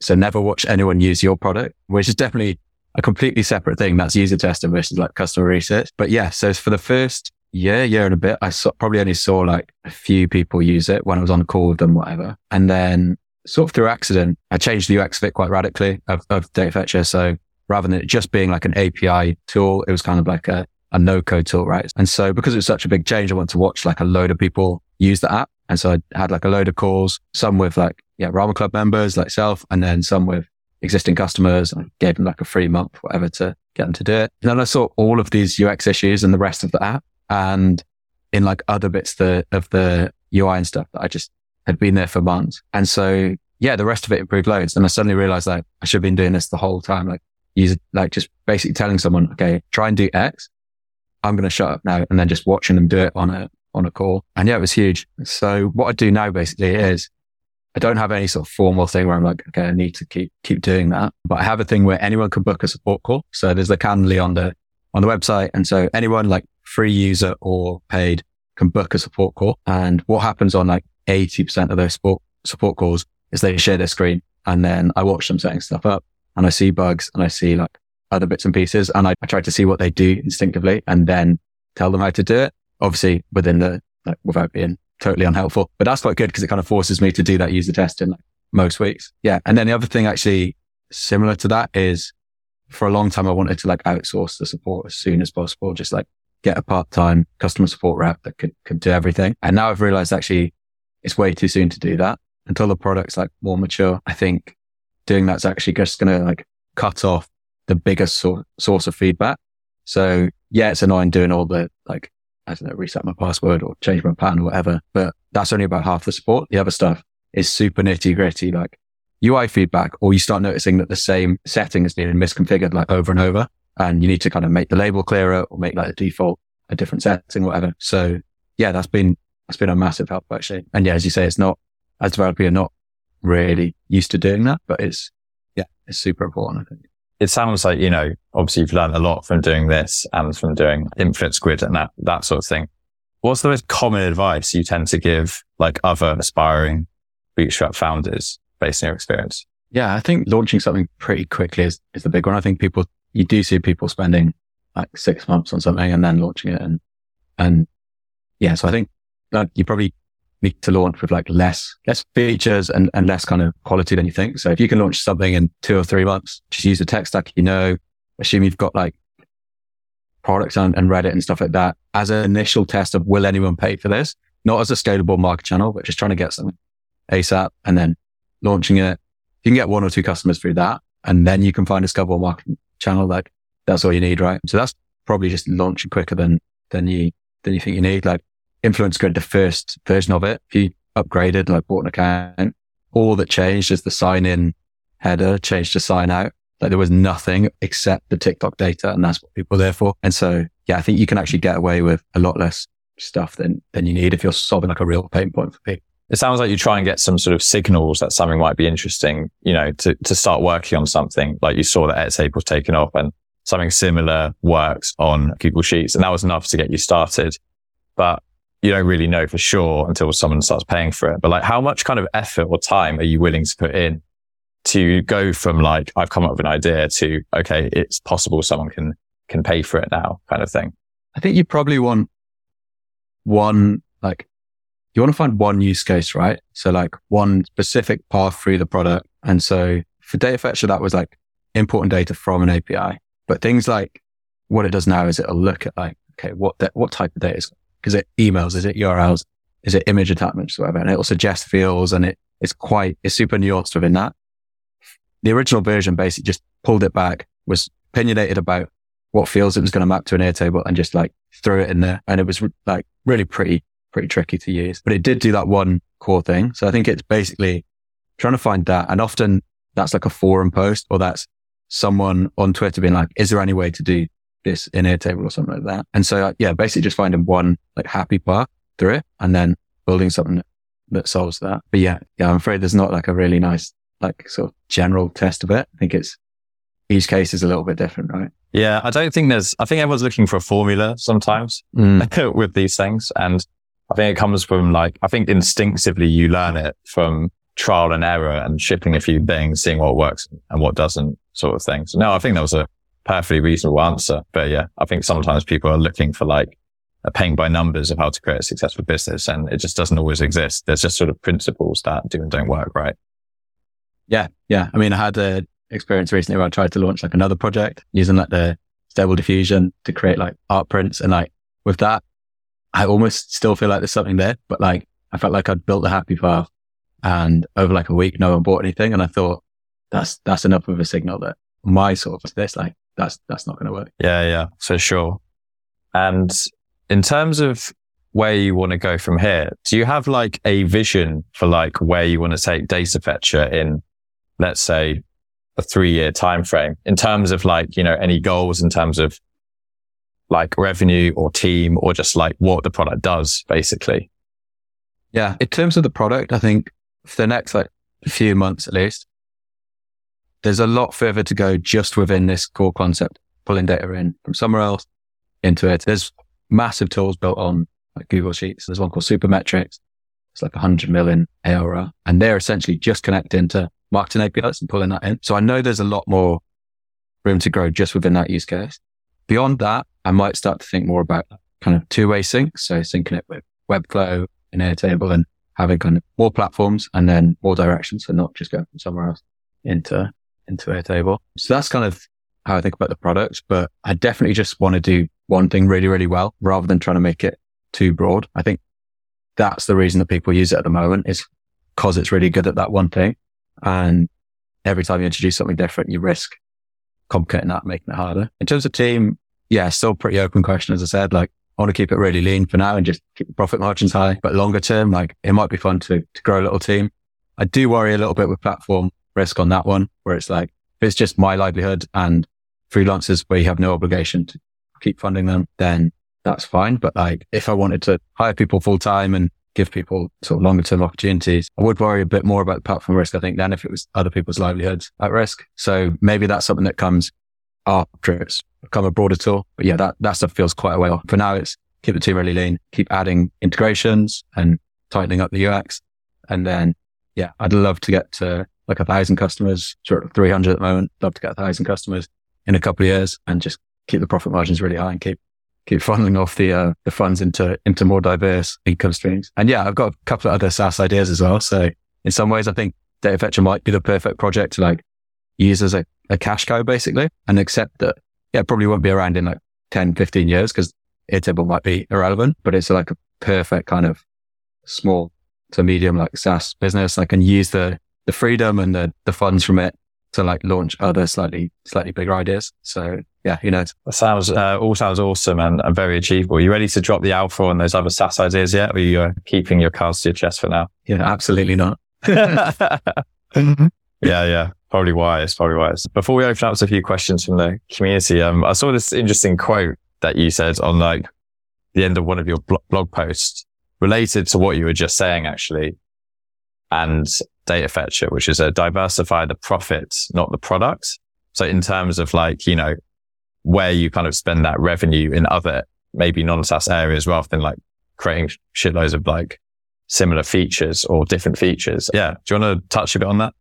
so never watch anyone use your product, which is definitely a completely separate thing. That's user testing versus like customer research. But yeah, so for the first year, year and a bit, I saw, probably only saw like a few people use it when I was on a call with them, whatever. And then sort of through accident, I changed the UX of it quite radically of, of Data Fetcher. So rather than it just being like an API tool, it was kind of like a, a no code tool, right? And so because it was such a big change, I wanted to watch like a load of people use the app. And so I had like a load of calls, some with like, yeah, Ramen Club members like self, and then some with existing customers. I gave them like a free month, whatever to get them to do it. And then I saw all of these UX issues in the rest of the app and in like other bits the, of the UI and stuff that I just had been there for months. And so, yeah, the rest of it improved loads. And I suddenly realized that I should have been doing this the whole time. Like use like just basically telling someone, okay, try and do X. I'm going to shut up now and then just watching them do it on a, on a call. And yeah, it was huge. So what I do now basically is I don't have any sort of formal thing where I'm like, okay, I need to keep, keep doing that. But I have a thing where anyone can book a support call. So there's the Calendly on the, on the website. And so anyone like free user or paid can book a support call. And what happens on like 80% of those support, support calls is they share their screen and then I watch them setting stuff up and I see bugs and I see like other bits and pieces and I, I try to see what they do instinctively and then tell them how to do it. Obviously within the, like without being totally unhelpful, but that's quite good because it kind of forces me to do that user testing like most weeks. Yeah. And then the other thing actually similar to that is for a long time, I wanted to like outsource the support as soon as possible, just like get a part-time customer support rep that could, could do everything. And now I've realized actually it's way too soon to do that until the product's like more mature. I think doing that's actually just going to like cut off the biggest source of feedback. So yeah, it's annoying doing all the like I don't know, reset my password or change my pattern or whatever. But that's only about half the support. The other stuff is super nitty gritty, like UI feedback, or you start noticing that the same setting is being misconfigured like over and over. And you need to kind of make the label clearer or make like the default a different setting, whatever. So yeah, that's been, that's been a massive help actually. And yeah, as you say, it's not, as developer, you're not really used to doing that, but it's, yeah, it's super important, I think it sounds like, you know, obviously you've learned a lot from doing this and from doing Influence Grid and that, that sort of thing. What's the most common advice you tend to give like other aspiring bootstrap founders based on your experience? Yeah, I think launching something pretty quickly is, is the big one. I think people, you do see people spending like six months on something and then launching it. And, and yeah, so I think that you probably need to launch with like less, less features and, and less kind of quality than you think. So if you can launch something in two or three months, just use the tech stack you know, assume you've got like Product Hunt, and Reddit and stuff like that as an initial test of will anyone pay for this? Not as a scalable market channel, but just trying to get something ASAP and then launching it. You can get one or two customers through that and then you can find a scalable market channel. Like that's all you need, right? So that's probably just launching quicker than, than you, than you think you need. Like Influence Grid, the first version of it, He upgraded, like bought an account, all that changed is the sign in header changed to sign out. Like there was nothing except the TikTok data and that's what people are there for. And so, yeah, I think you can actually get away with a lot less stuff than, than you need if you're solving like a real pain point for people. It sounds like you try and get some sort of signals that something might be interesting, you know, to, to start working on something like you saw that Etsy was taken off and something similar works on Google Sheets. And that was enough to get you started. But you don't really know for sure until someone starts paying for it. But like, how much kind of effort or time are you willing to put in to go from like, I've come up with an idea to, okay, it's possible someone can, can pay for it now kind of thing? I think you probably want one, like, you want to find one use case, right? So like one specific path through the product. And so for data fetcher, that was like important data from an API. But things like what it does now is it'll look at like, okay, what, de- what type of data is because it emails, is it URLs, is it image attachments, whatever, and it'll suggest fields and it, it's quite, it's super nuanced within that. The original version basically just pulled it back, was opinionated about what fields it was going to map to an Airtable and just like threw it in there. And it was like really pretty, pretty tricky to use, but it did do that one core thing. So I think it's basically trying to find that. And often that's like a forum post or that's someone on Twitter being like, is there any way to do this in Airtable or something like that? And so, yeah, basically just finding one like happy path through it and then building something that, that solves that. But yeah, yeah, I'm afraid there's not like a really nice, like sort of general test of it. I think it's each case is a little bit different, right? Yeah, I don't think there's, I think everyone's looking for a formula sometimes Mm. with these things. And I think it comes from like, I think instinctively you learn it from trial and error and shipping a few things, seeing what works and what doesn't sort of thing. So no, I think that was a perfectly reasonable answer. But yeah, I think sometimes people are looking for like a paint by numbers of how to create a successful business and it just doesn't always exist. There's just sort of principles that do and don't work, right? Yeah. Yeah. I mean, I had a experience recently where I tried to launch like another project using like the stable diffusion to create like art prints. And like with that, I almost still feel like there's something there, but like I felt like I'd built the happy path and over like a week, no one bought anything. And I thought that's, that's enough of a signal that my sort of this, like that's, that's not going to work. Yeah, yeah, for sure. And in terms of where you want to go from here, do you have like a vision for like where you want to take data fetcher in, let's say, a three year time frame in terms of like, you know, any goals in terms of like revenue or team or just like what the product does basically? Yeah. In terms of the product, I think for the next like few months at least, there's a lot further to go just within this core concept, pulling data in from somewhere else into it. There's massive tools built on like Google Sheets. There's one called Supermetrics. It's like 100 million ARR and they're essentially just connecting to marketing APIs and pulling that in. So I know there's a lot more room to grow just within that use case. Beyond that, I might start to think more about kind of two-way sync. So syncing it with Webflow and Airtable and having kind of more platforms and then more directions. So not just going from somewhere else into, into Airtable. So that's kind of how I think about the product, but I definitely just want to do one thing really, really well rather than trying to make it too broad. I think that's the reason that people use it at the moment is because it's really good at that one thing. And every time you introduce something different, you risk complicating that, making it harder. In terms of team, yeah, still pretty open question. As I said, like I want to keep it really lean for now and just keep the profit margins high, but longer term, like it might be fun to, to grow a little team. I do worry a little bit with platform risk on that one, where it's like, if it's just my livelihood and freelancers where you have no obligation to keep funding them, then that's fine. But like if I wanted to hire people full time and give people sort of longer term opportunities, I would worry a bit more about the platform risk, I think, than if it was other people's livelihoods at risk. So maybe that's something that comes after it's become a broader tool. But yeah, that, that stuff feels quite a way off. For now, it's keep the team really lean, keep adding integrations and tightening up the UX. And then, yeah, I'd love to get to like a thousand customers, sort of 300 at the moment. Love to get a thousand customers in a couple of years and just keep the profit margins really high and keep keep funneling off the uh, the funds into into more diverse income streams. And yeah, I've got a couple of other SaaS ideas as well. So in some ways, I think Data Fetcher might be the perfect project to like use as a, a cash cow basically and accept that, yeah, it probably won't be around in like 10, 15 years because Airtable might be irrelevant, but it's like a perfect kind of small to medium like SaaS business. I can use the, the freedom and the, the funds from it to like launch other slightly, slightly bigger ideas. So yeah, who knows? That sounds, uh, all sounds awesome and, and very achievable. Are you ready to drop the alpha on those other SaaS ideas yet? Or are you uh, keeping your cards to your chest for now? Yeah, absolutely not. yeah, yeah. Probably wise, probably wise. Before we open up to a few questions from the community, um, I saw this interesting quote that you said on like the end of one of your blog posts related to what you were just saying, actually. And data fetcher, which is a diversify the profit, not the product. So in terms of like, you know, where you kind of spend that revenue in other maybe non-SaaS areas rather than like creating shitloads of like similar features or different features. Yeah. Do you want to touch a bit on that?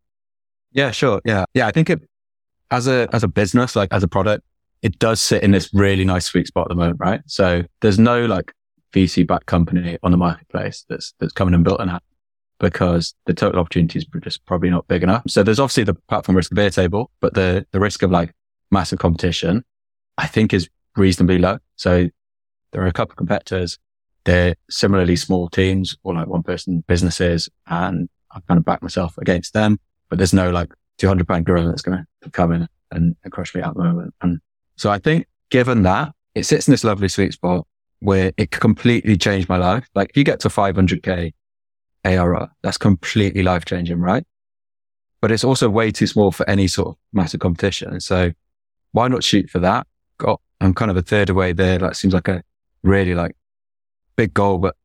Yeah, sure. Yeah. Yeah. I think it, as a, as a business, like as a product, it does sit in this really nice sweet spot at the moment, right? So there's no like VC backed company on the marketplace that's, that's coming and built an app because the total opportunity is just probably not big enough. So there's obviously the platform risk of Airtable, but the, the risk of like massive competition, I think is reasonably low. So there are a couple of competitors. They're similarly small teams or like one person businesses. And I kind of back myself against them, but there's no like 200 pound gorilla that's going to come in and, and crush me at the moment. And so I think given that it sits in this lovely sweet spot where it completely changed my life. Like if you get to 500k ARR, that's completely life changing, right? but it's also way too small for any sort of massive competition. And so why not shoot for that? Got, I'm kind of a third away there. That seems like a really like big goal, but,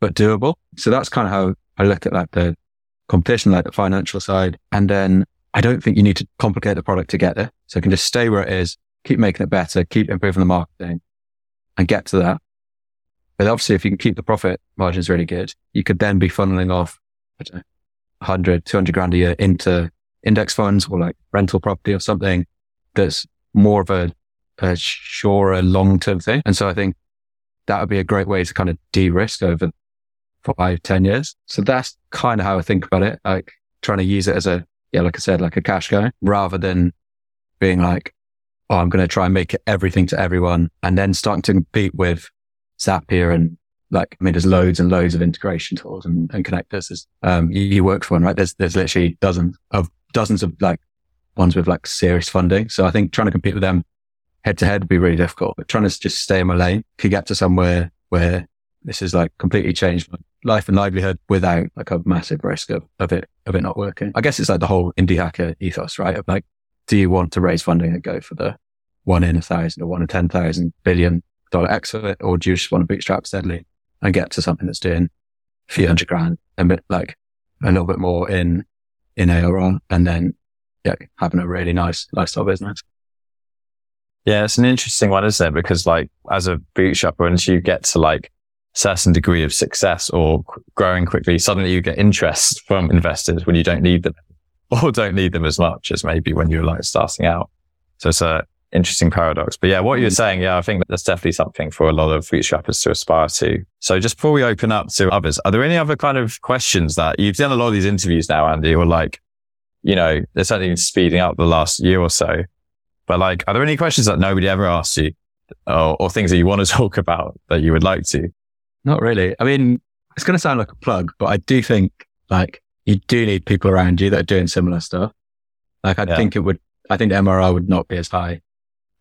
but doable. So that's kind of how I look at like the competition, like the financial side. And then I don't think you need to complicate the product to get there. So it can just stay where it is, keep making it better, keep improving the marketing and get to that. But obviously, if you can keep the profit margins really good, you could then be funneling off, I don't know, 100, 200 grand a year into index funds or like rental property or something that's more of a, a surer long term thing. And so I think that would be a great way to kind of de risk over five, 10 years. So that's kind of how I think about it. Like trying to use it as a, yeah, like I said, like a cash guy rather than being like, oh, I'm going to try and make everything to everyone and then starting to compete with Zapier and like, I mean, there's loads and loads of integration tools and, and connectors. Um, you, you, work for one, right? There's, there's literally dozens of dozens of like ones with like serious funding. So I think trying to compete with them head to head would be really difficult, but trying to just stay in my lane could get to somewhere where this is like completely changed my life and livelihood without like a massive risk of, of it, of it not working. I guess it's like the whole indie hacker ethos, right? Of like, do you want to raise funding and go for the one in a thousand or one in 10,000 billion dollar exit? Or do you just want to bootstrap steadily and get to something that's doing a few hundred grand a bit like a little bit more in, in ARR and then yeah, having a really nice lifestyle business. Yeah, it's an interesting one, isn't it? Because like as a bootstrapper, once you get to like certain degree of success or growing quickly, suddenly you get interest from investors when you don't need them or don't need them as much as maybe when you're like starting out. So it's a interesting paradox. But yeah, what you're mm. saying, yeah, I think that's definitely something for a lot of bootstrappers to aspire to. So just before we open up to others, are there any other kind of questions that you've done a lot of these interviews now, Andy, or like, you know, there's something speeding up the last year or so. But like, are there any questions that nobody ever asked you or, or things that you want to talk about that you would like to? Not really. I mean, it's going to sound like a plug, but I do think like you do need people around you that are doing similar stuff. Like I yeah. think it would, I think the MRR would not be as high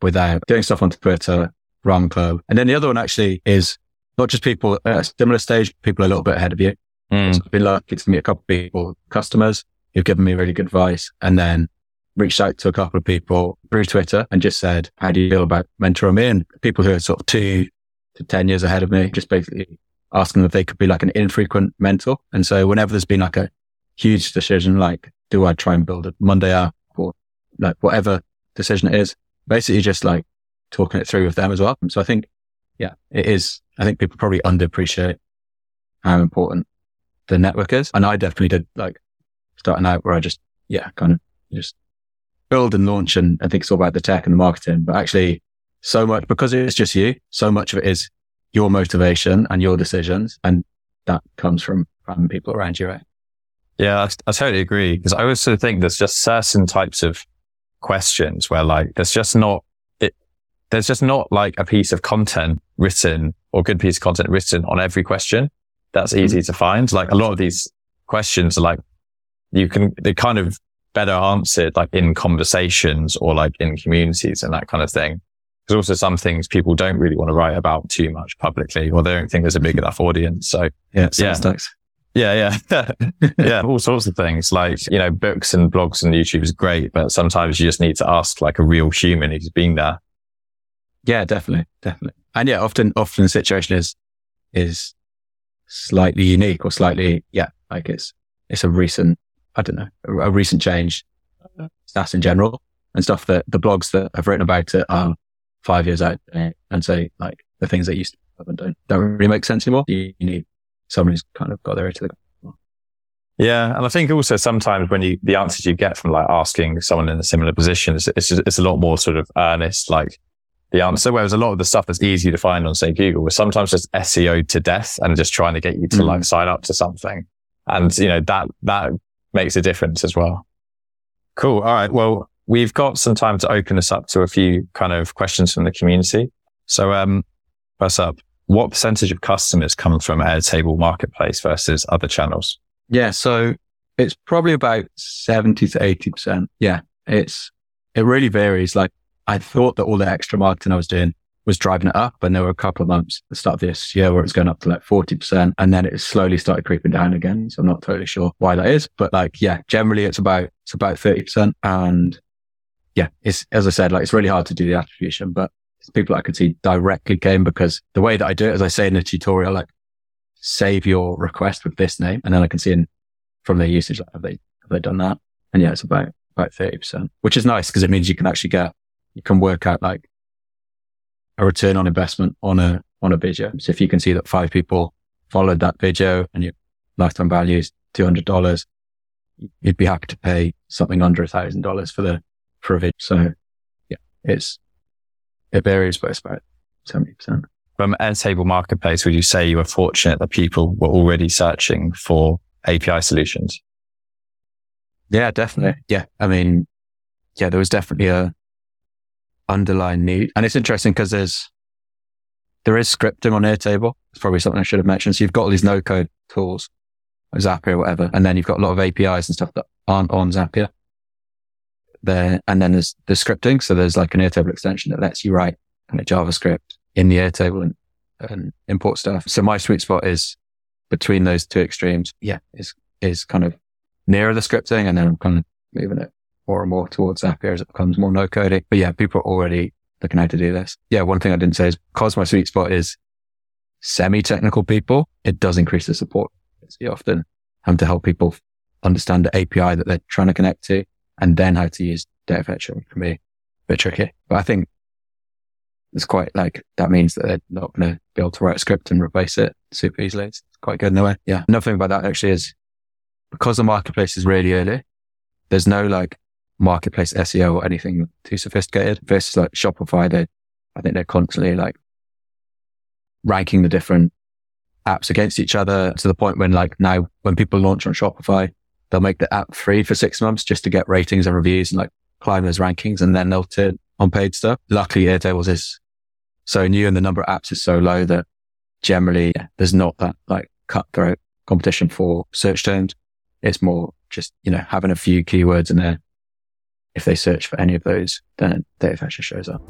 without doing stuff on Twitter, Ramen Club. And then the other one actually is not just people at a similar stage, people a little bit ahead of you. Mm. So I've been lucky to meet a couple of people, customers who've given me really good advice and then reached out to a couple of people through Twitter and just said, how do you feel about mentoring me? And people who are sort of two to 10 years ahead of me, just basically asking if they could be like an infrequent mentor. And so whenever there's been like a huge decision, like do I try and build a Monday app or like whatever decision it is, basically just like talking it through with them as well. So I think, yeah, it is. I think people probably underappreciate how important the network is. And I definitely did like starting out where I just, yeah, kind of just build and launch. And I think it's all about the tech and the marketing, but actually so much because it's just you. So much of it is your motivation and your decisions. And that comes from, from people around you, right? Yeah, I, I totally agree. Because I also think there's just certain types of questions where like there's just not it there's just not like a piece of content written or good piece of content written on every question that's mm-hmm. easy mm-hmm. to find. Like a lot of these questions are like you can they kind of better answered like in conversations or like in communities and that kind of thing. There's also some things people don't really want to write about too much publicly or they don't think there's a big enough audience. So yeah, yeah. Yeah, yeah. yeah, all sorts of things. Like, you know, books and blogs and YouTube is great, but sometimes you just need to ask like a real human who's been there. Yeah, definitely. Definitely. And yeah, often, often the situation is, is slightly unique or slightly, yeah, like it's, it's a recent, I don't know, a, a recent change. Stats in general and stuff that the blogs that have written about it are five years out and say like the things that used to happen don't, don't really make sense anymore. You, you need who's kind of got their ear to the ground. Yeah, and I think also sometimes when you the answers you get from like asking someone in a similar position, it's it's, it's a lot more sort of earnest, like the answer. Whereas a lot of the stuff that's easy to find on say Google was sometimes just SEO to death and just trying to get you to mm. like sign up to something, and you know that that makes a difference as well. Cool. All right. Well, we've got some time to open this up to a few kind of questions from the community. So, um, first up, what percentage of customers come from Airtable Marketplace versus other channels? Yeah, so it's probably about 70 to 80%. Yeah, it's, it really varies. Like I thought that all the extra marketing I was doing was driving it up. And there were a couple of months at the start of this year where it was going up to like 40%. And then it slowly started creeping down again. So I'm not totally sure why that is. But like, yeah, generally it's about, it's about 30%. And yeah, it's, as I said, like it's really hard to do the attribution, but people I could see directly came because the way that I do it, as I say in the tutorial, like save your request with this name. And then I can see in, from their usage, like, have they, have they done that? And yeah, it's about, about 30%, which is nice because it means you can actually get, you can work out like a return on investment on a, on a video. So if you can see that five people followed that video and your lifetime value is $200, you'd be happy to pay something under a thousand dollars for the, for a video. So yeah, it's, it varies, it's about 70%. From Airtable Marketplace, would you say you were fortunate that people were already searching for API solutions? Yeah, definitely. Yeah. I mean, yeah, there was definitely a underlying need. And it's interesting because there's, there is scripting on Airtable. It's probably something I should have mentioned. So you've got all these no code tools, Zapier or whatever. And then you've got a lot of APIs and stuff that aren't on Zapier there. And then there's the scripting. So there's like an Airtable extension that lets you write kind of JavaScript in the Airtable and, and import stuff. So my sweet spot is between those two extremes. Yeah, is, is kind of nearer the scripting and then I'm kind of moving it more and more towards Zapier as it becomes more no coding. But yeah, people are already looking how to do this. Yeah. One thing I didn't say is because my sweet spot is semi technical people, it does increase the support. You often have to help people understand the API that they're trying to connect to and then how to use data fetcher can be a bit tricky. But I think it's quite like that means that they're not going to be able to write a script and replace it super easily. It's quite good in a way. Yeah. Another thing about that actually is because the marketplace is really early, there's no like marketplace SEO or anything too sophisticated versus like Shopify. They, I think they're constantly like ranking the different apps against each other to the point when like now when people launch on Shopify, they'll make the app free for six months just to get ratings and reviews and like climb those rankings and then they'll turn on paid stuff. Luckily Airtables is so new and the number of apps is so low that generally yeah, there's not that like cutthroat competition for search terms. It's more just, you know, having a few keywords in there. If they search for any of those, then data fetcher shows up.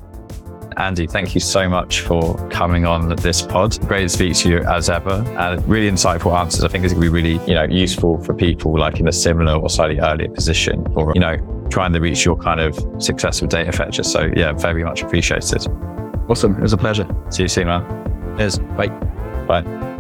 Andy, thank you so much for coming on this pod. Great to speak to you as ever and really insightful answers. I think it's going to be really, you know, useful for people like in a similar or slightly earlier position or, you know, trying to reach your kind of success with data fetcher. So yeah, very much appreciated. Awesome. It was a pleasure. See you soon, man. Cheers. Bye. Bye.